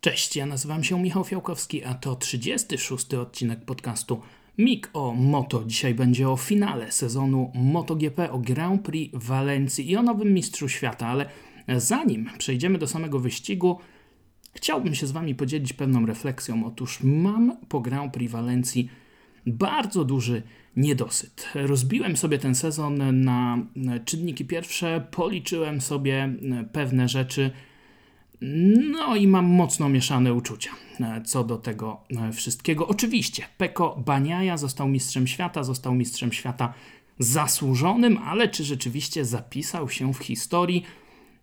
Cześć, ja nazywam się Michał Fiałkowski, a to 36. odcinek podcastu MIG o Moto. Dzisiaj będzie o finale sezonu MotoGP, o Grand Prix Walencji i o nowym mistrzu świata, ale zanim przejdziemy do samego wyścigu, chciałbym się z Wami podzielić pewną refleksją. Otóż mam po Grand Prix Walencji bardzo duży niedosyt. Rozbiłem sobie ten sezon na czynniki pierwsze, policzyłem sobie pewne rzeczy no i mam mocno mieszane uczucia e, co do tego e, wszystkiego. Oczywiście, Peko Baniaja został mistrzem świata, został mistrzem świata zasłużonym, ale czy rzeczywiście zapisał się w historii?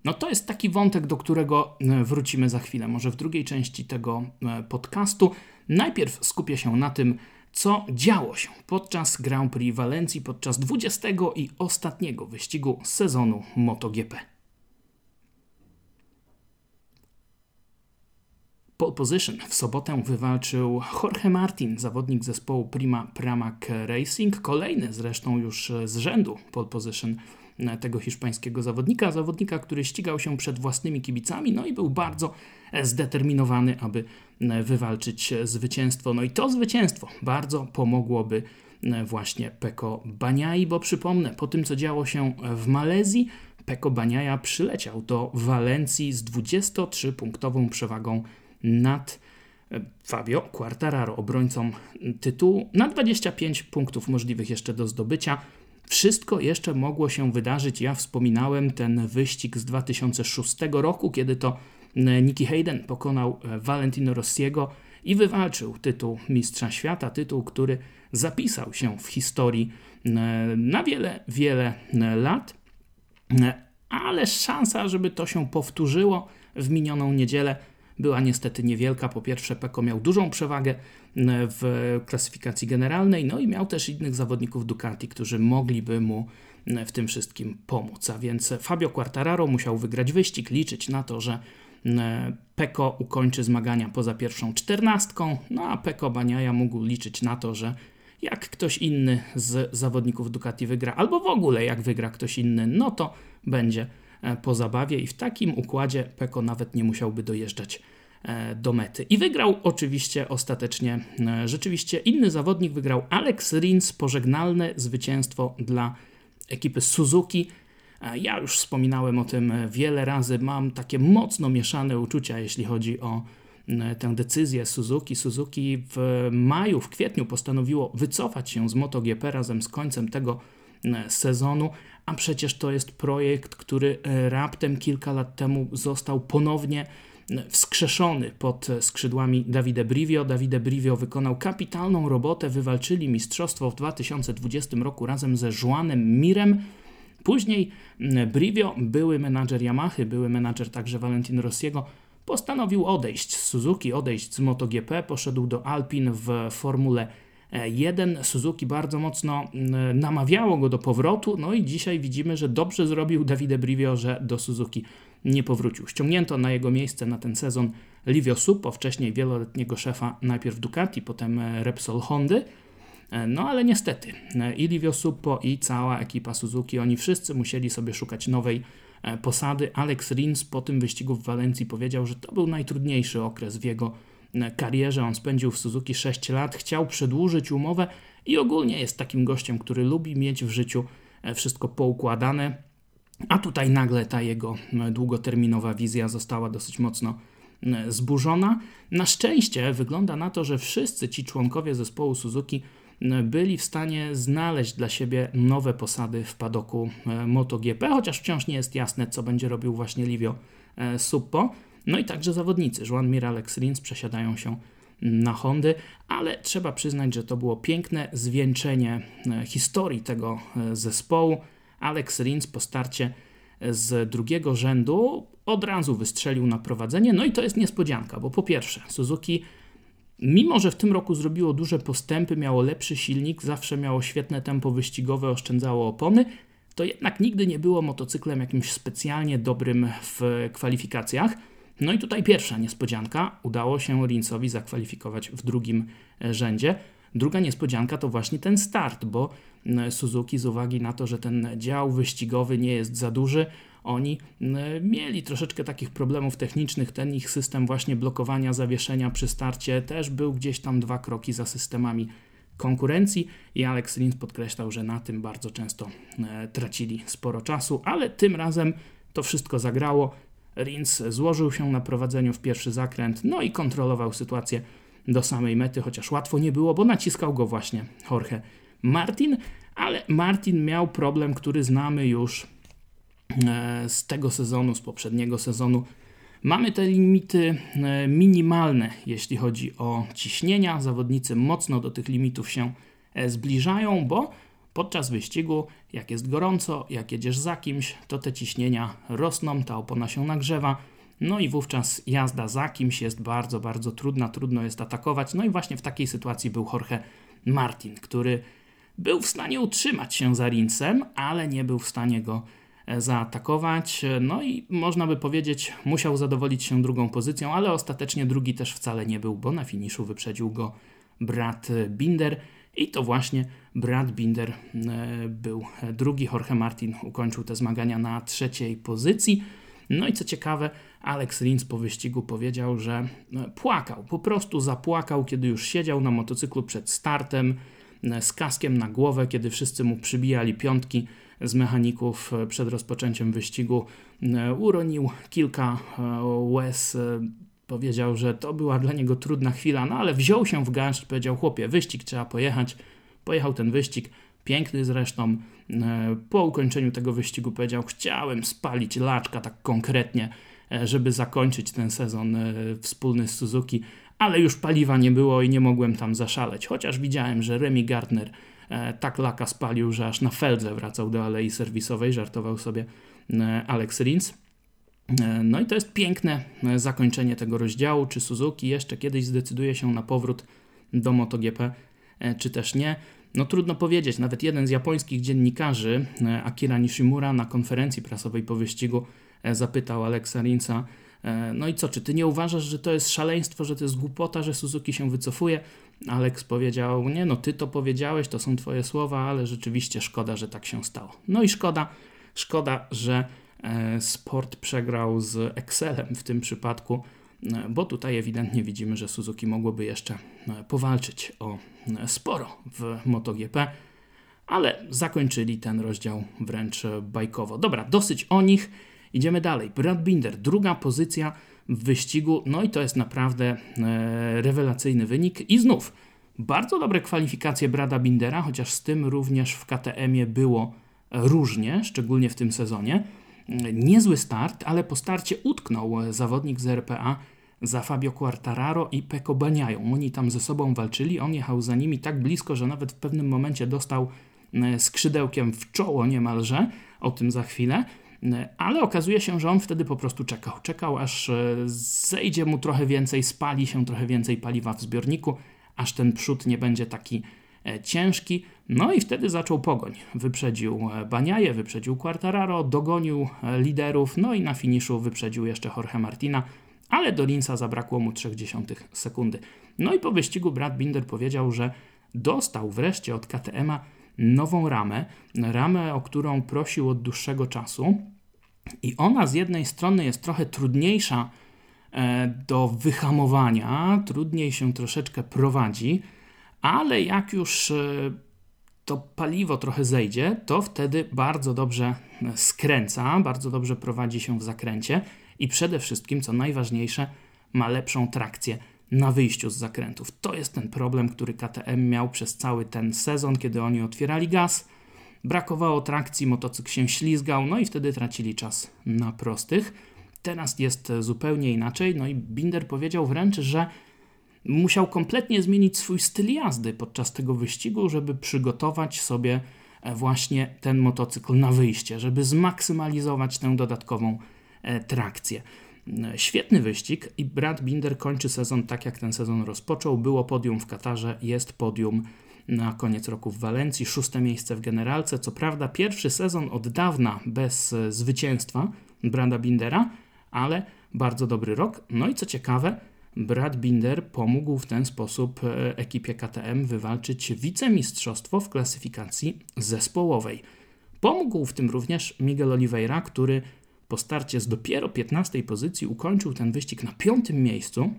No to jest taki wątek, do którego e, wrócimy za chwilę, może w drugiej części tego podcastu. Najpierw skupię się na tym, co działo się podczas Grand Prix Walencji, podczas 20 i ostatniego wyścigu sezonu MotoGP. Pole position w sobotę wywalczył Jorge Martin, zawodnik zespołu Prima Pramac Racing, kolejny zresztą już z rzędu pole position tego hiszpańskiego zawodnika, zawodnika, który ścigał się przed własnymi kibicami, no i był bardzo zdeterminowany, aby wywalczyć zwycięstwo. No i to zwycięstwo bardzo pomogłoby właśnie Peko Baniai, bo przypomnę, po tym co działo się w Malezji, Peko Baniaja przyleciał do Walencji z 23-punktową przewagą nad e, Fabio Quartararo, obrońcą tytułu, na 25 punktów możliwych jeszcze do zdobycia. Wszystko jeszcze mogło się wydarzyć. Ja wspominałem ten wyścig z 2006 roku, kiedy to e, Nicky Hayden pokonał e, Valentino Rossiego i wywalczył tytuł Mistrza Świata, tytuł, który zapisał się w historii na wiele, wiele lat. Ale szansa, żeby to się powtórzyło w minioną niedzielę, była niestety niewielka. Po pierwsze, Peko miał dużą przewagę e, w klasyfikacji generalnej, no i miał też innych zawodników Ducati, którzy mogliby mu e, w tym wszystkim pomóc. A więc Fabio Quartararo musiał wygrać wyścig, liczyć na to, że e, Peko ukończy zmagania poza pierwszą czternastką, no a Peko Baniaja mógł liczyć na to, że jak ktoś inny z zawodników Ducati wygra, albo w ogóle jak wygra ktoś inny, no to będzie po zabawie i w takim układzie Peko nawet nie musiałby dojeżdżać e, do mety. I wygrał oczywiście ostatecznie, e, rzeczywiście inny zawodnik wygrał Alex Rins, pożegnalne zwycięstwo dla ekipy Suzuki. Ja już wspominałem o tym wiele razy, mam takie mocno mieszane uczucia, jeśli chodzi o tę decyzję Suzuki. Suzuki w maju, w kwietniu postanowiło wycofać się z MotoGP razem z końcem tego sezonu, a przecież to jest projekt, który e, raptem kilka lat temu został ponownie e, wskrzeszony pod skrzydłami Davide Brivio. Davide Brivio wykonał kapitalną robotę, wywalczyli mistrzostwo w 2020 roku razem ze Juanem Mirem. Później Brivio, były menadżer Yamahy, były menadżer także Valentino Rossiego, postanowił odejść z Suzuki, odejść z MotoGP, poszedł do Alpin w Formule E, jeden Suzuki bardzo mocno mm, namawiało go do powrotu, no i dzisiaj widzimy, że dobrze zrobił Davide Brivio, że do Suzuki nie powrócił. Ściągnięto na jego miejsce na ten sezon Livio Suppo, wcześniej wieloletniego szefa najpierw Ducati, potem e, Repsol Hondy. E, no ale niestety i Livio Suppo i cała ekipa Suzuki, oni wszyscy musieli sobie szukać nowej posady. Alex Rins po tym wyścigu w Walencji powiedział, że to był najtrudniejszy okres w jego karierze. On spędził w Suzuki 6 lat, chciał przedłużyć umowę i ogólnie jest takim gościem, który lubi mieć w życiu e, wszystko poukładane. A tutaj nagle ta jego e, długoterminowa wizja została dosyć mocno e, zburzona. Na szczęście wygląda na to, że wszyscy ci członkowie zespołu Suzuki byli w stanie znaleźć dla siebie nowe posady w padoku MotoGP, chociaż wciąż nie jest jasne, co będzie robił właśnie Livio Suppo. No i także zawodnicy. Juan Mir, Alex Rins przesiadają się na Hondy, ale trzeba przyznać, że to było piękne zwieńczenie e, historii tego e, zespołu. Alex Rins po starcie z drugiego rzędu od razu wystrzelił na prowadzenie. No i to jest niespodzianka, bo po pierwsze, Suzuki, mimo że w tym roku zrobiło duże postępy, miało lepszy silnik, zawsze miało świetne tempo wyścigowe, oszczędzało opony, to jednak nigdy nie było motocyklem jakimś specjalnie dobrym w kwalifikacjach. No i tutaj pierwsza niespodzianka. Udało się Rinsowi zakwalifikować w drugim e, rzędzie. Druga niespodzianka to właśnie ten start, bo Suzuki z uwagi na to, że ten dział wyścigowy nie jest za duży, oni mieli troszeczkę takich problemów technicznych. Ten ich system właśnie blokowania zawieszenia przy starcie też był gdzieś tam dwa kroki za systemami konkurencji i Alex Rins podkreślał, że na tym bardzo często e, tracili sporo czasu, ale tym razem to wszystko zagrało. Rins złożył się na prowadzeniu w pierwszy zakręt, no i kontrolował sytuację do samej mety, chociaż łatwo nie było, bo naciskał go właśnie Jorge Martin, ale Martin miał problem, który znamy już e, z tego sezonu, z poprzedniego sezonu. Mamy te limity e, minimalne, jeśli chodzi o ciśnienia. Zawodnicy mocno do tych limitów się e, zbliżają, bo podczas wyścigu, jak jest gorąco, jak jedziesz za kimś, to te ciśnienia rosną, ta opona się nagrzewa. No i wówczas jazda za kimś jest bardzo, bardzo trudna, trudno jest atakować. No i właśnie w takiej sytuacji był Jorge Martin, który był w stanie utrzymać się za Rinsem, ale nie był w stanie go e, zaatakować. No i można by powiedzieć, musiał zadowolić się drugą pozycją, ale ostatecznie drugi też wcale nie był, bo na finiszu wyprzedził go brat Binder. I to właśnie Brad Binder e, był drugi. Jorge Martin ukończył te zmagania na trzeciej pozycji. No i co ciekawe, Alex Rins po wyścigu powiedział, że e, płakał, po prostu zapłakał, kiedy już siedział na motocyklu przed startem e, z kaskiem na głowę, kiedy wszyscy mu przybijali piątki z mechaników przed rozpoczęciem wyścigu. Uronił kilka łez, powiedział, że to była dla niego trudna chwila, no ale wziął się w garść, powiedział: Chłopie, wyścig trzeba pojechać. Pojechał ten wyścig, piękny zresztą. Po ukończeniu tego wyścigu powiedział: Chciałem spalić laczka tak konkretnie E, żeby zakończyć ten sezon e, wspólny z Suzuki, ale już paliwa nie było i nie mogłem tam zaszaleć. Chociaż widziałem, że Remy Gardner e, tak laka spalił, że aż na feldze wracał do alei serwisowej, żartował sobie Alex Rins. No i to jest piękne zakończenie tego rozdziału. Czy Suzuki jeszcze kiedyś zdecyduje się na powrót do MotoGP, czy też nie? No trudno powiedzieć. Nawet jeden z japońskich dziennikarzy, Akira Nishimura, na konferencji prasowej po wyścigu E, zapytał Alexa Rinca, e, no i co, czy ty nie uważasz, że to jest szaleństwo, że to jest głupota, że Suzuki się wycofuje? Alex powiedział, nie no, ty to powiedziałeś, to są twoje słowa, ale rzeczywiście szkoda, że tak się stało. No i szkoda, szkoda, że e, sport przegrał z Excelem w tym przypadku, bo tutaj ewidentnie widzimy, że Suzuki mogłoby jeszcze powalczyć o sporo w MotoGP, ale zakończyli ten rozdział wręcz bajkowo. Dobra, dosyć o nich. Idziemy dalej. Brad Binder, druga pozycja w wyścigu, no i to jest naprawdę e, rewelacyjny wynik. I znów, bardzo dobre kwalifikacje Brada Bindera, chociaż z tym również w KTM-ie było różnie, szczególnie w tym sezonie. Niezły start, ale po starcie utknął zawodnik z RPA za Fabio Quartararo i Peko Baniają. Oni tam ze sobą walczyli, on jechał za nimi tak blisko, że nawet w pewnym momencie dostał e, skrzydełkiem w czoło niemalże, o tym za chwilę. Ale okazuje się, że on wtedy po prostu czekał. Czekał, aż e, zejdzie mu trochę więcej, spali się trochę więcej paliwa w zbiorniku, aż ten przód nie będzie taki e, ciężki. No i wtedy zaczął pogoń. Wyprzedził e, Baniaje, wyprzedził Quartararo, dogonił liderów, no i na finiszu wyprzedził jeszcze Jorge Martina, ale do Linsa zabrakło mu 0,3 sekundy. No i po wyścigu Brad Binder powiedział, że dostał wreszcie od KTM-a nową ramę, ramę, o którą prosił od dłuższego czasu. I ona z jednej strony jest trochę trudniejsza e, do wyhamowania, trudniej się troszeczkę prowadzi, ale jak już e, to paliwo trochę zejdzie, to wtedy bardzo dobrze skręca, bardzo dobrze prowadzi się w zakręcie i przede wszystkim, co najważniejsze, ma lepszą trakcję na wyjściu z zakrętów. To jest ten problem, który KTM miał przez cały ten sezon, kiedy oni otwierali gaz. Brakowało trakcji, motocykl się ślizgał, no i wtedy tracili czas na prostych. Teraz jest zupełnie inaczej, no i Binder powiedział wręcz, że musiał kompletnie zmienić swój styl jazdy podczas tego wyścigu, żeby przygotować sobie e, właśnie ten motocykl na wyjście, żeby zmaksymalizować tę dodatkową e, trakcję. Świetny wyścig i Brad Binder kończy sezon tak, jak ten sezon rozpoczął. Było podium w Katarze, jest podium na koniec roku w Walencji, szóste miejsce w generalce. Co prawda, pierwszy sezon od dawna bez e, zwycięstwa Brada Bindera, ale bardzo dobry rok. No i co ciekawe, Brad Binder pomógł w ten sposób e, ekipie KTM wywalczyć wicemistrzostwo w klasyfikacji zespołowej. Pomógł w tym również Miguel Oliveira, który po starcie z dopiero 15 pozycji ukończył ten wyścig na piątym miejscu.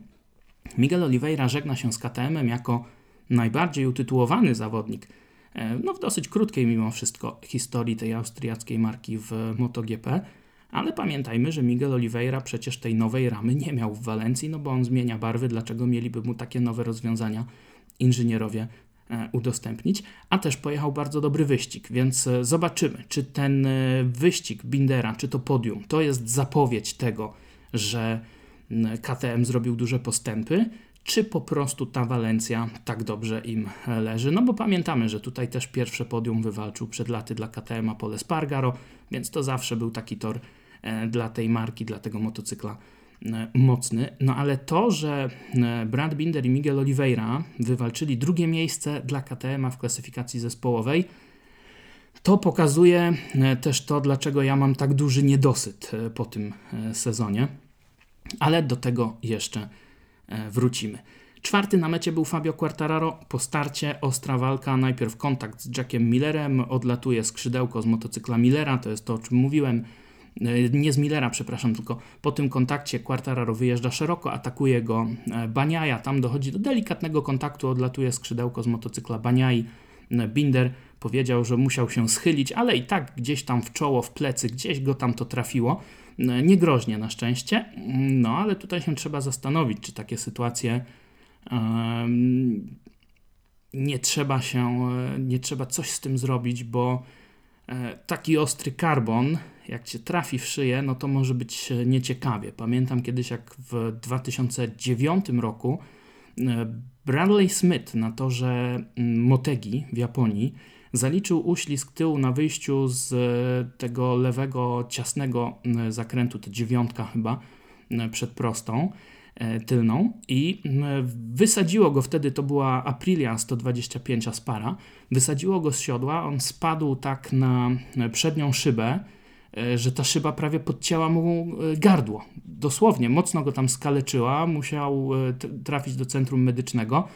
Miguel Oliveira żegna się z KTM-em jako najbardziej utytułowany zawodnik e, no w dosyć krótkiej mimo wszystko historii tej austriackiej marki w MotoGP. Ale pamiętajmy, że Miguel Oliveira przecież tej nowej ramy nie miał w Walencji, no bo on zmienia barwy, dlaczego mieliby mu takie nowe rozwiązania inżynierowie e, udostępnić, a też pojechał bardzo dobry wyścig, więc e, zobaczymy, czy ten e, wyścig Bindera, czy to podium, to jest zapowiedź tego, że KTM zrobił duże postępy, czy po prostu ta Walencja tak dobrze im leży. No bo pamiętamy, że tutaj też pierwsze podium wywalczył przed laty dla KTM Pole Spargaro, więc to zawsze był taki tor dla tej marki, dla tego motocykla e, mocny. No ale to, że e, Brad Binder i Miguel Oliveira wywalczyli drugie miejsce dla KTM w klasyfikacji zespołowej, to pokazuje też to, dlaczego ja mam tak duży niedosyt po tym sezonie. Ale do tego jeszcze wrócimy. Czwarty na mecie był Fabio Quartararo. Po starcie ostra walka, najpierw kontakt z Jackiem Millerem, odlatuje skrzydełko z motocykla Millera, to jest to o czym mówiłem. E, nie z Millera, przepraszam, tylko po tym kontakcie Quartararo wyjeżdża szeroko, atakuje go e, Baniaja, tam dochodzi do delikatnego kontaktu, odlatuje skrzydełko z motocykla Baniai. E, Binder powiedział, że musiał się schylić, ale i tak gdzieś tam w czoło, w plecy, gdzieś go tam to trafiło. Niegroźnie na szczęście, no ale tutaj się trzeba zastanowić, czy takie sytuacje nie trzeba się, nie trzeba coś z tym zrobić, bo taki ostry karbon jak cię trafi w szyję, no to może być nieciekawie. Pamiętam kiedyś, jak w 2009 roku e, Bradley Smith na torze mm, Motegi w Japonii zaliczył uślizg tyłu na wyjściu z tego lewego, ciasnego mm, zakrętu, to dziewiątka chyba, mm, przed prostą e, tylną i wysadziło go wtedy, to była Aprilia 125 Aspara, wysadziło go z siodła, on spadł tak na przednią szybę, E, że ta szyba prawie podcięła mu e, gardło. Dosłownie, mocno go tam skaleczyła, musiał e, trafić do centrum medycznego.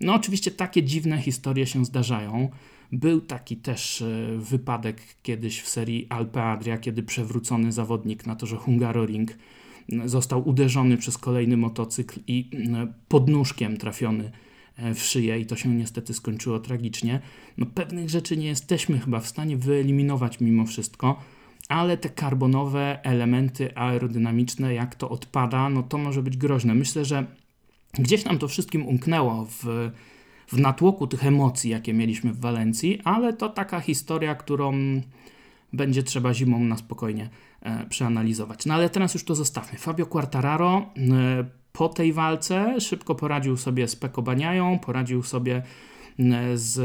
No, oczywiście takie dziwne historie się zdarzają. Był taki też wypadek kiedyś w serii Alpe Adria, kiedy przewrócony zawodnik na torze Hungaroring został uderzony przez kolejny motocykl i podnóżkiem trafiony w szyję i to się niestety skończyło tragicznie. No, pewnych rzeczy nie jesteśmy chyba w stanie wyeliminować mimo wszystko ale te karbonowe elementy aerodynamiczne, jak to odpada, no to może być groźne. Myślę, że gdzieś nam to wszystkim umknęło w, w natłoku tych emocji, jakie mieliśmy w Walencji, ale to taka historia, którą będzie trzeba zimą na spokojnie e, przeanalizować. No ale teraz już to zostawmy. Fabio Quartararo e, po tej walce szybko poradził sobie z Peko Baniają, poradził sobie z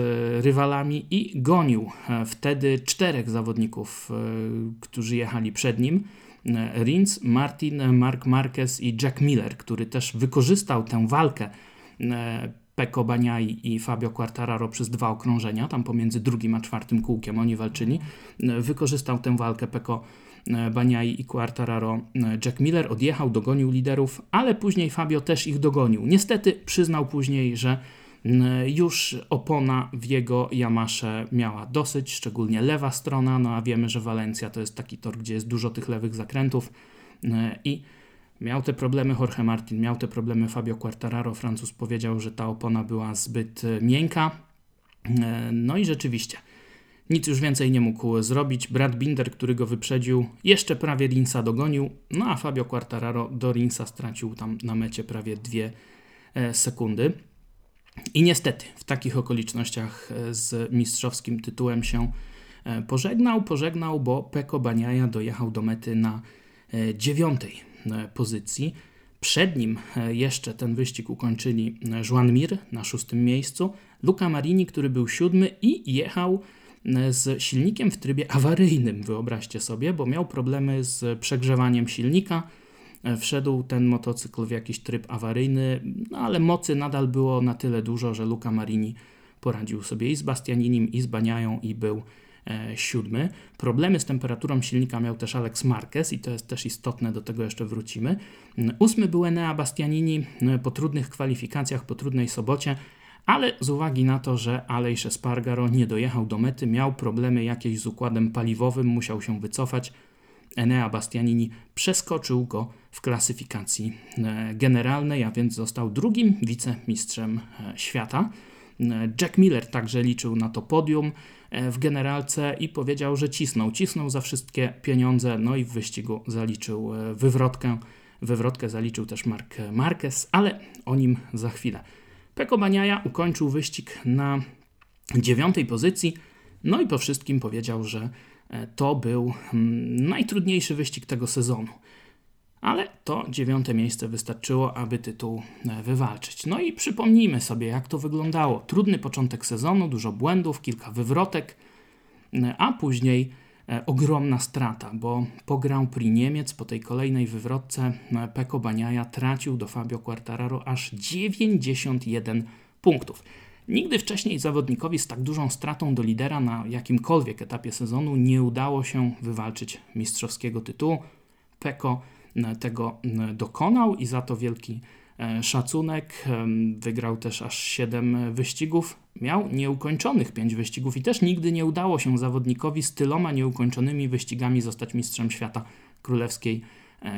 rywalami i gonił e, wtedy czterech zawodników, e, którzy jechali przed nim. E, Rins, Martin, Mark Marquez i Jack Miller, który też wykorzystał tę walkę Peko Baniai i Fabio Quartararo przez dwa okrążenia, tam pomiędzy drugim a czwartym kółkiem oni walczyli. Wykorzystał tę walkę Peko Baniai i Quartararo. Jack Miller odjechał, dogonił liderów, ale później Fabio też ich dogonił. Niestety przyznał później, że już opona w jego Yamasze miała dosyć, szczególnie lewa strona, no a wiemy, że Walencja to jest taki tor, gdzie jest dużo tych lewych zakrętów i miał te problemy Jorge Martin, miał te problemy Fabio Quartararo, Francuz powiedział, że ta opona była zbyt miękka, no i rzeczywiście nic już więcej nie mógł zrobić. Brad Binder, który go wyprzedził, jeszcze prawie Rinsa dogonił, no a Fabio Quartararo do Rinsa stracił tam na mecie prawie dwie e, sekundy. I niestety w takich okolicznościach e, z mistrzowskim tytułem się e, pożegnał. Pożegnał, bo Peko Baniaja dojechał do mety na e, dziewiątej pozycji. Przed nim jeszcze ten wyścig ukończyli Juan Mir na szóstym miejscu, Luca Marini, który był siódmy i jechał z silnikiem w trybie awaryjnym, wyobraźcie sobie, bo miał problemy z przegrzewaniem silnika wszedł ten motocykl w jakiś tryb awaryjny, no ale mocy nadal było na tyle dużo, że Luca Marini poradził sobie i z Bastianinim, i z Baniają i był e, siódmy. Problemy z temperaturą silnika miał też Alex Marquez i to jest też istotne, do tego jeszcze wrócimy. Ósmy był Enea Bastianini e, po trudnych kwalifikacjach, po trudnej sobocie, ale z uwagi na to, że Aleix Espargaro nie dojechał do mety, miał problemy jakieś z układem paliwowym, musiał się wycofać Enea Bastianini przeskoczył go w klasyfikacji generalnej, a więc został drugim wicemistrzem świata. Jack Miller także liczył na to podium w generalce i powiedział, że cisnął. Cisnął za wszystkie pieniądze, no i w wyścigu zaliczył wywrotkę. Wywrotkę zaliczył też Mark Marquez, ale o nim za chwilę. Peko Baniaja ukończył wyścig na dziewiątej pozycji, no i po wszystkim powiedział, że e, to był mm, najtrudniejszy wyścig tego sezonu. Ale to dziewiąte miejsce wystarczyło, aby tytuł e, wywalczyć. No i przypomnijmy sobie, jak to wyglądało. Trudny początek sezonu, dużo błędów, kilka wywrotek, e, a później ogromna strata, bo po Grand Prix Niemiec, po tej kolejnej wywrotce, Peko Baniaja tracił do Fabio Quartararo aż 91 punktów. Nigdy wcześniej zawodnikowi z tak dużą stratą do lidera na jakimkolwiek etapie sezonu nie udało się wywalczyć mistrzowskiego tytułu. Peko e, tego e, dokonał i za to wielki e, szacunek. Wygrał też aż 7 wyścigów. Miał nieukończonych 5 wyścigów i też nigdy nie udało się zawodnikowi z tyloma nieukończonymi wyścigami zostać mistrzem świata królewskiej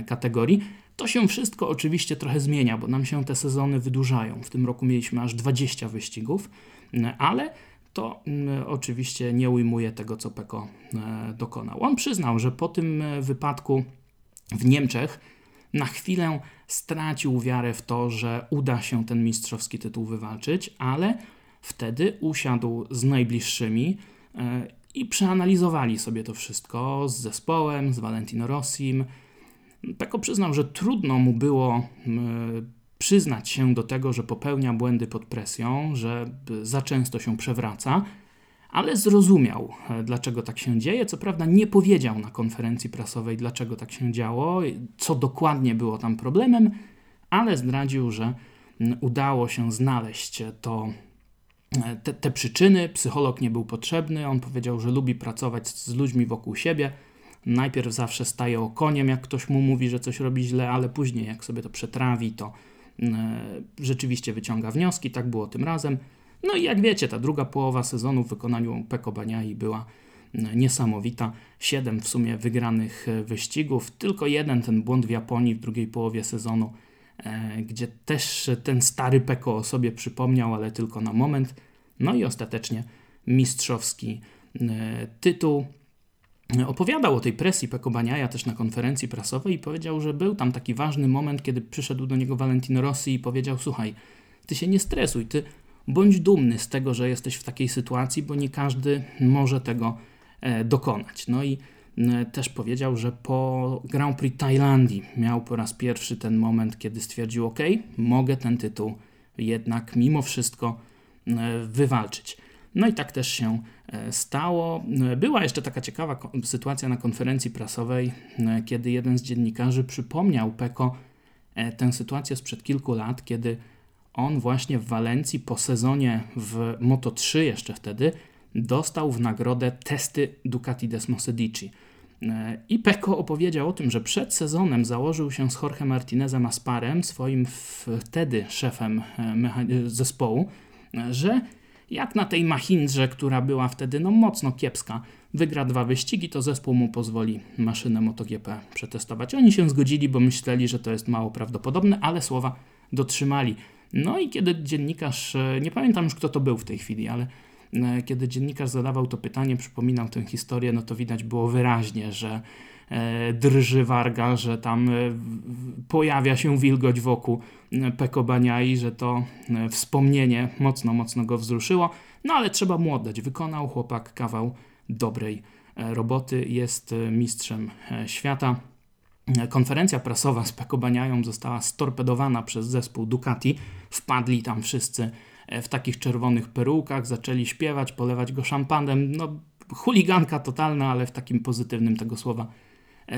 kategorii. To się wszystko oczywiście trochę zmienia, bo nam się te sezony wydłużają. W tym roku mieliśmy aż 20 wyścigów, ale to oczywiście nie ujmuje tego, co Peko e, dokonał. On przyznał, że po tym e, wypadku w Niemczech na chwilę stracił wiarę w to, że uda się ten mistrzowski tytuł wywalczyć, ale wtedy usiadł z najbliższymi e, i przeanalizowali sobie to wszystko z zespołem, z Valentino Rossim, Peko przyznał, że trudno mu było przyznać się do tego, że popełnia błędy pod presją, że za często się przewraca, ale zrozumiał, e, dlaczego tak się dzieje. Co prawda, nie powiedział na konferencji prasowej, dlaczego tak się działo, co dokładnie było tam problemem, ale zdradził, że udało się znaleźć to, e, te, te przyczyny. Psycholog nie był potrzebny. On powiedział, że lubi pracować z ludźmi wokół siebie najpierw zawsze staje okoniem, jak ktoś mu mówi, że coś robi źle, ale później, jak sobie to przetrawi, to e, rzeczywiście wyciąga wnioski. Tak było tym razem. No i jak wiecie, ta druga połowa sezonu w wykonaniu Peko Baniai była e, niesamowita. Siedem w sumie wygranych e, wyścigów, tylko jeden ten błąd w Japonii w drugiej połowie sezonu, gdzie też ten stary Peko o sobie przypomniał, ale tylko na moment. No i ostatecznie mistrzowski tytuł. Opowiadał o tej presji Peko Baniaja też na konferencji prasowej i powiedział, że był tam taki ważny moment, kiedy przyszedł do niego Valentino Rossi i powiedział: Słuchaj, ty się nie stresuj, ty bądź dumny z tego, że jesteś w takiej sytuacji, bo nie każdy może tego e, dokonać. No i e, też powiedział, że po Grand Prix Tajlandii miał po raz pierwszy ten moment, kiedy stwierdził: OK, mogę ten tytuł jednak mimo wszystko e, wywalczyć. No i tak też się e, stało. Była jeszcze taka ciekawa sytuacja na konferencji prasowej, e, kiedy jeden z dziennikarzy przypomniał Peko e, tę sytuację sprzed kilku lat, kiedy on właśnie w Walencji po sezonie w Moto3 jeszcze wtedy dostał w nagrodę testy Ducati Desmosedici. I Peko opowiedział o tym, że przed sezonem założył się z Jorge Martinezem Asparem, swoim wtedy szefem zespołu, że jak na tej Mahindrze, która była wtedy no mocno kiepska, wygra dwa wyścigi, to zespół mu pozwoli maszynę MotoGP przetestować. Oni się zgodzili, bo myśleli, że to jest mało prawdopodobne, ale słowa dotrzymali. No i kiedy dziennikarz, e, nie pamiętam już kto to był w tej chwili, ale e, kiedy dziennikarz zadawał to pytanie, przypominał tę historię, no to widać było wyraźnie, że drży warga, że tam e, pojawia się wilgoć wokół e, Peko Baniai, że to wspomnienie mocno, mocno go wzruszyło. No ale trzeba mu oddać. Wykonał chłopak kawał dobrej roboty, jest mistrzem świata. Konferencja prasowa z Peko Baniają została storpedowana przez zespół Ducati. Wpadli tam wszyscy w takich czerwonych perułkach, zaczęli śpiewać, polewać go szampanem. No, chuliganka totalna, ale w takim pozytywnym tego słowa E,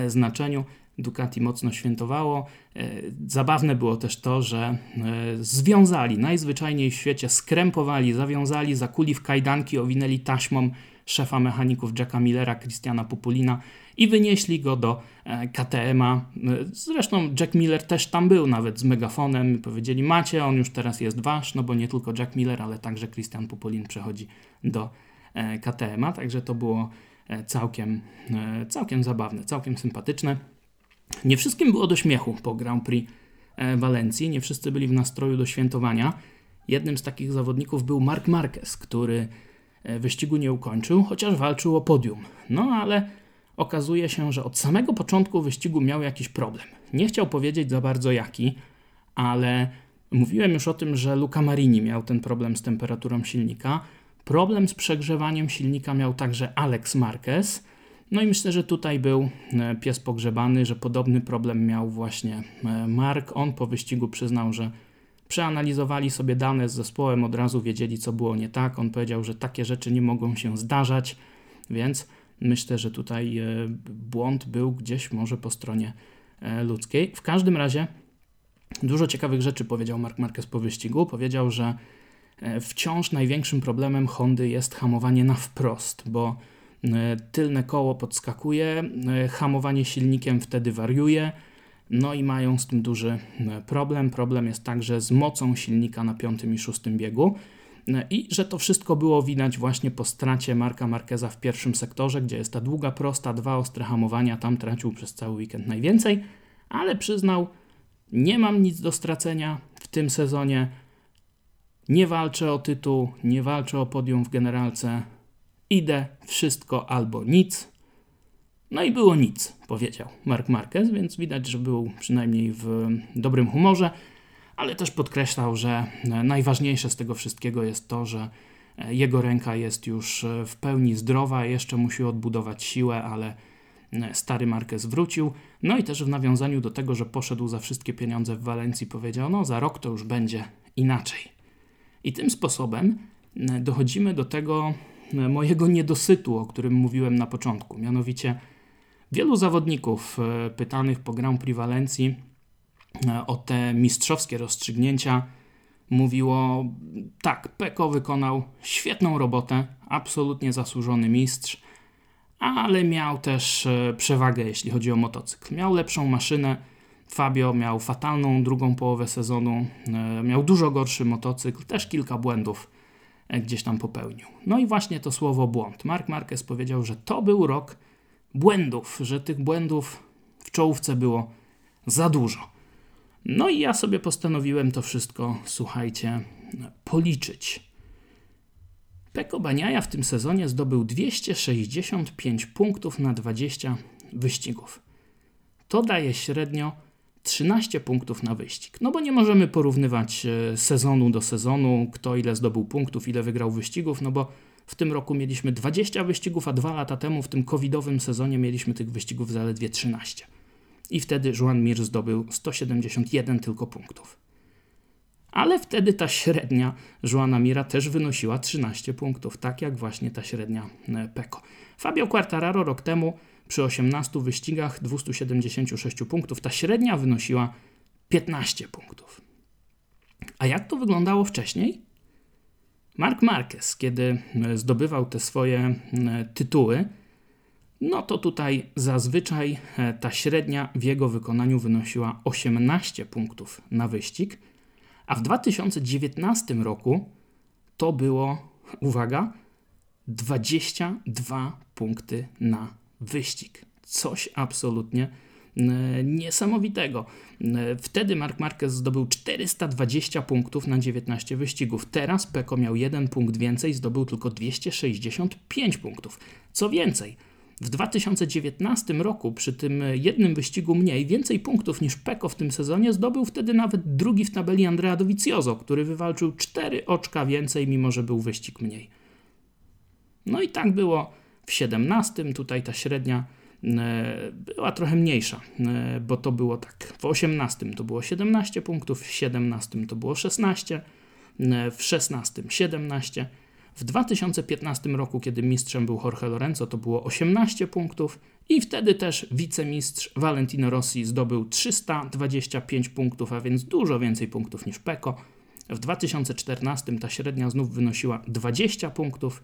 znaczeniu. Ducati mocno świętowało. E, zabawne było też to, że e, związali, najzwyczajniej w świecie skrępowali, zawiązali, zakuli w kajdanki, owinęli taśmą szefa mechaników Jacka Millera, Christiana Populina i wynieśli go do KTM-a. Zresztą Jack Miller też tam był, nawet z megafonem. Powiedzieli, macie, on już teraz jest wasz, no bo nie tylko Jack Miller, ale także Christian Populin przechodzi do KTM-a, także to było całkiem, całkiem zabawne, całkiem sympatyczne. Nie wszystkim było do śmiechu po Grand Prix Walencji, nie wszyscy byli w nastroju do świętowania. Jednym z takich zawodników był Mark Marquez, który wyścigu nie ukończył, chociaż walczył o podium. No ale okazuje się, że od samego początku wyścigu miał jakiś problem. Nie chciał powiedzieć za bardzo jaki, ale mówiłem już o tym, że Luca Marini miał ten problem z temperaturą silnika. Problem z przegrzewaniem silnika miał także Alex Marquez. No i myślę, że tutaj był e, pies pogrzebany, że podobny problem miał właśnie e, Mark. On po wyścigu przyznał, że przeanalizowali sobie dane z zespołem, od razu wiedzieli, co było nie tak. On powiedział, że takie rzeczy nie mogą się zdarzać, więc myślę, że tutaj e, błąd był gdzieś może po stronie ludzkiej. W każdym razie dużo ciekawych rzeczy powiedział Mark Marquez po wyścigu. Powiedział, że wciąż największym problemem Hondy jest hamowanie na wprost, bo E, tylne koło podskakuje, e, hamowanie silnikiem wtedy wariuje, no i mają z tym duży e, problem. Problem jest także z mocą silnika na piątym i szóstym biegu. I że to wszystko było widać właśnie po stracie Marka Marqueza w pierwszym sektorze, gdzie jest ta długa prosta, dwa ostre hamowania, tam tracił przez cały weekend najwięcej, ale przyznał, nie mam nic do stracenia w tym sezonie, nie walczę o tytuł, nie walczę o podium w generalce, Idę, wszystko albo nic. No i było nic, powiedział Mark Marquez, więc widać, że był przynajmniej w dobrym humorze, ale też podkreślał, że najważniejsze z tego wszystkiego jest to, że jego ręka jest już w pełni zdrowa, jeszcze musi odbudować siłę, ale stary Marquez wrócił. No i też w nawiązaniu do tego, że poszedł za wszystkie pieniądze w Walencji, powiedział: No, za rok to już będzie inaczej. I tym sposobem dochodzimy do tego, E, mojego niedosytu, o którym mówiłem na początku. Mianowicie wielu zawodników e, pytanych po Grand Prix Walencji e, o te mistrzowskie rozstrzygnięcia mówiło tak, Peko wykonał świetną robotę, absolutnie zasłużony mistrz, ale miał też przewagę, jeśli chodzi o motocykl. Miał lepszą maszynę, Fabio miał fatalną drugą połowę sezonu, miał dużo gorszy motocykl, też kilka błędów gdzieś tam popełnił. No i właśnie to słowo błąd. Mark Marquez powiedział, że to był rok błędów, że tych błędów w czołówce było za dużo. No i ja sobie postanowiłem to wszystko, słuchajcie, policzyć. Peko Baniaja w tym sezonie zdobył 265 punktów na 20 wyścigów. To daje średnio 13 punktów na wyścig. No bo nie możemy porównywać e, sezonu do sezonu, kto ile zdobył punktów, ile wygrał wyścigów, no bo w tym roku mieliśmy 20 wyścigów, a dwa lata temu w tym covidowym sezonie mieliśmy tych wyścigów zaledwie 13. I wtedy Juan Mir zdobył 171 tylko punktów. Ale wtedy ta średnia Joana Mira też wynosiła 13 punktów, tak jak właśnie ta średnia e, Peko. Fabio Quartararo rok temu przy 18 wyścigach 276 punktów. Ta średnia wynosiła 15 punktów. A jak to wyglądało wcześniej? Mark Marquez, kiedy e, zdobywał te swoje tytuły, no to tutaj zazwyczaj e, ta średnia w jego wykonaniu wynosiła 18 punktów na wyścig, a w 2019 roku to było, uwaga, 22 punkty na wyścig. Coś absolutnie e, niesamowitego. E, wtedy Mark Marquez zdobył 420 punktów na 19 wyścigów. Teraz Peko miał jeden punkt więcej, zdobył tylko 265 punktów. Co więcej, w 2019 roku przy tym jednym wyścigu mniej, więcej punktów niż Peko w tym sezonie zdobył wtedy nawet drugi w tabeli Andrea Dovizioso, który wywalczył 4 oczka więcej, mimo że był wyścig mniej. No i tak było w 17 tutaj ta średnia e, była trochę mniejsza, e, bo to było tak, w 18 to było 17 punktów, w 17 to było 16, e, w 16 17, w 2015 roku, kiedy mistrzem był Jorge Lorenzo, to było 18 punktów i wtedy też wicemistrz Valentino Rossi zdobył 325 punktów, a więc dużo więcej punktów niż Peko. W 2014 ta średnia znów wynosiła 20 punktów,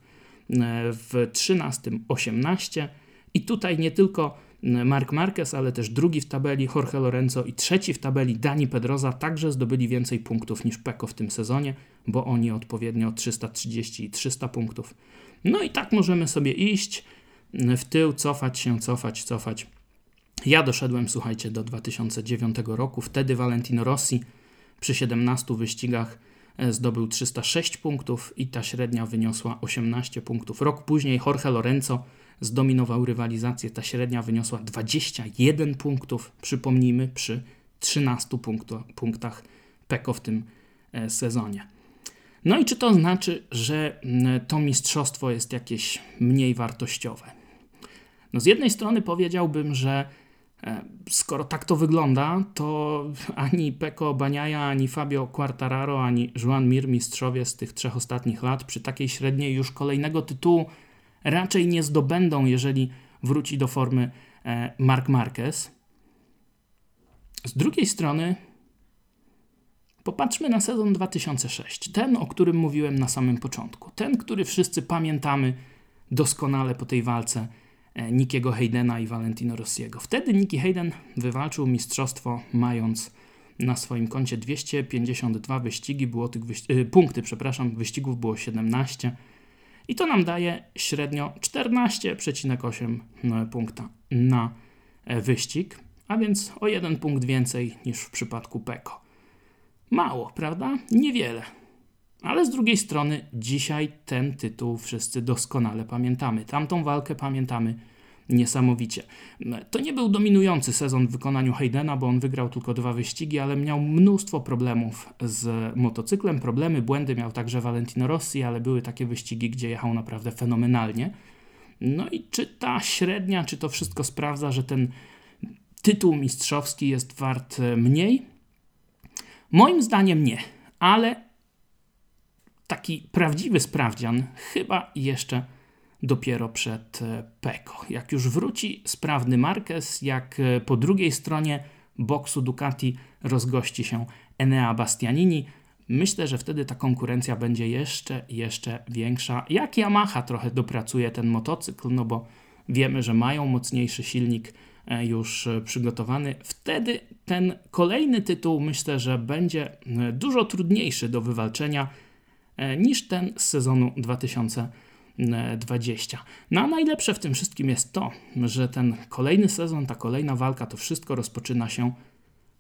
w 13 18 i tutaj nie tylko Mark Marquez, ale też drugi w tabeli Jorge Lorenzo i trzeci w tabeli Dani Pedroza także zdobyli więcej punktów niż Peko w tym sezonie, bo oni odpowiednio 330 i 300 punktów. No i tak możemy sobie iść. w tył, cofać się, cofać, cofać. Ja doszedłem, słuchajcie, do 2009 roku. Wtedy Valentino Rossi przy 17 wyścigach zdobył 306 punktów i ta średnia wyniosła 18 punktów. Rok później Jorge Lorenzo zdominował rywalizację. Ta średnia wyniosła 21 punktów. Przypomnijmy, przy 13 punktu, punktach Peko w tym e, sezonie. No i czy to znaczy, że to mistrzostwo jest jakieś mniej wartościowe? No z jednej strony powiedziałbym, że skoro tak to wygląda, to ani Peko Baniaja, ani Fabio Quartararo, ani Juan Mir mistrzowie z tych trzech ostatnich lat przy takiej średniej już kolejnego tytułu raczej nie zdobędą, jeżeli wróci do formy e, Mark Marquez. Z drugiej strony Popatrzmy na sezon 2006, ten, o którym mówiłem na samym początku, ten, który wszyscy pamiętamy doskonale po tej walce e, Nikiego Haydena i Valentino Rossiego. Wtedy Nicky Hayden wywalczył mistrzostwo, mając na swoim koncie 252 wyścigi, było tych y, punkty, przepraszam, wyścigów było 17 i to nam daje średnio 14,8 e, punkta na wyścig, a więc o jeden punkt więcej niż w przypadku Peko. Mało, prawda? Niewiele. Ale z drugiej strony, dzisiaj ten tytuł wszyscy doskonale pamiętamy. Tamtą walkę pamiętamy niesamowicie. To nie był dominujący sezon w wykonaniu Haydena, bo on wygrał tylko dwa wyścigi, ale miał mnóstwo problemów z motocyklem. Problemy, błędy miał także Valentino Rossi, ale były takie wyścigi, gdzie jechał naprawdę fenomenalnie. No i czy ta średnia, czy to wszystko sprawdza, że ten tytuł mistrzowski jest wart mniej? Moim zdaniem nie, ale taki prawdziwy sprawdzian chyba jeszcze dopiero przed e, Peko. Jak już wróci sprawny Marquez, jak e, po drugiej stronie boksu Ducati rozgości się Enea Bastianini, myślę, że wtedy ta konkurencja będzie jeszcze, jeszcze większa. Jak Yamaha trochę dopracuje ten motocykl, no bo wiemy, że mają mocniejszy silnik, E, już przygotowany. Wtedy ten kolejny tytuł myślę, że będzie dużo trudniejszy do wywalczenia niż ten z sezonu 2020. No a najlepsze w tym wszystkim jest to, że ten kolejny sezon, ta kolejna walka, to wszystko rozpoczyna się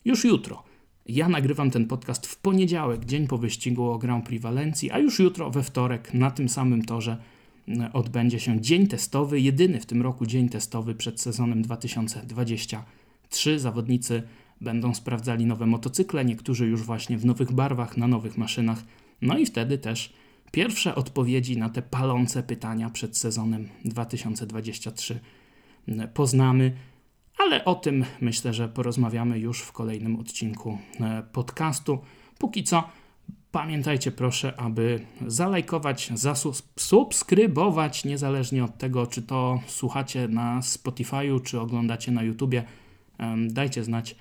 już jutro. Ja nagrywam ten podcast w poniedziałek, dzień po wyścigu o Grand Prix Walencji, a już jutro we wtorek na tym samym torze odbędzie się dzień testowy, jedyny w tym roku dzień testowy przed sezonem 2023. Zawodnicy będą sprawdzali nowe motocykle, niektórzy już właśnie w nowych barwach, na nowych maszynach. No i wtedy też pierwsze odpowiedzi na te palące pytania przed sezonem 2023 poznamy. Ale o tym myślę, że porozmawiamy już w kolejnym odcinku e, podcastu. Póki co Pamiętajcie proszę, aby zalajkować, zasubskrybować, niezależnie od tego, czy to słuchacie na Spotify'u, czy oglądacie na YouTubie. Dajcie znać,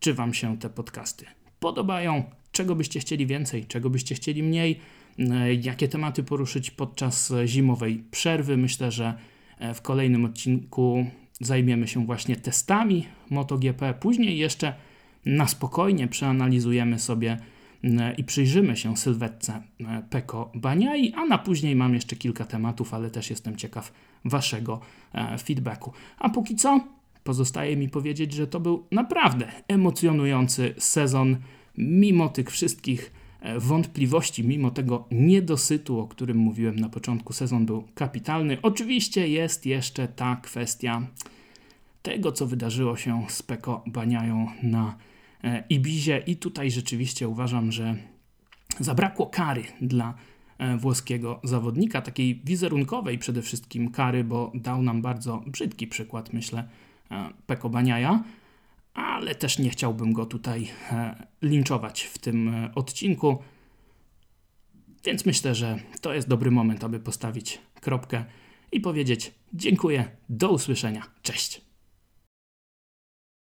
czy Wam się te podcasty podobają, czego byście chcieli więcej, czego byście chcieli mniej, e, jakie tematy poruszyć podczas zimowej przerwy. Myślę, że e, w kolejnym odcinku zajmiemy się właśnie testami MotoGP. Później jeszcze na spokojnie przeanalizujemy sobie E, i przyjrzymy się sylwetce Peko Baniai, a na później mam jeszcze kilka tematów, ale też jestem ciekaw Waszego feedbacku. A póki co pozostaje mi powiedzieć, że to był naprawdę emocjonujący sezon, mimo tych wszystkich wątpliwości, mimo tego niedosytu, o którym mówiłem na początku, sezon był kapitalny. Oczywiście jest jeszcze ta kwestia tego, co wydarzyło się z Peko Baniają na E, Ibizie i tutaj rzeczywiście uważam, że zabrakło kary dla e, włoskiego zawodnika, takiej wizerunkowej przede wszystkim kary, bo dał nam bardzo brzydki przykład, myślę, e, Peko Baniaja, ale też nie chciałbym go tutaj linczować w tym odcinku, więc myślę, że to jest dobry moment, aby postawić kropkę i powiedzieć dziękuję, do usłyszenia, cześć.